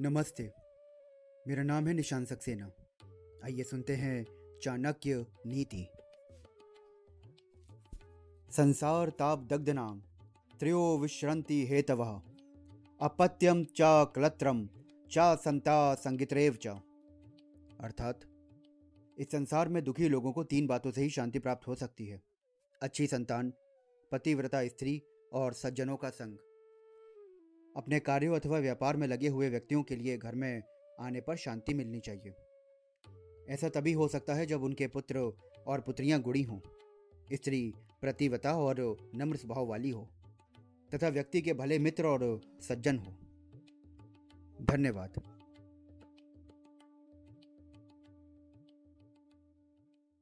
नमस्ते, मेरा नाम है निशान सक्सेना। आइए सुनते हैं चाणक्य नीति। संसार ताप दग्ध नाम त्रयो विश्रंति हेतव अपत्यम च क्लत्रम च संता संगित्रेव च। अर्थात, इस संसार में दुखी लोगों को तीन बातों से ही शांति प्राप्त हो सकती है। अच्छी संतान, पतिव्रता स्त्री और सज्जनों का संग। अपने कार्यों अथवा व्यापार में लगे हुए व्यक्तियों के लिए घर में आने पर शांति मिलनी चाहिए। ऐसा तभी हो सकता है जब उनके पुत्र और पुत्रियाँ गुड़ी हों, स्त्री प्रतिवता और नम्र स्वभाव वाली हो, तथा व्यक्ति के भले मित्र और सज्जन हो। धन्यवाद।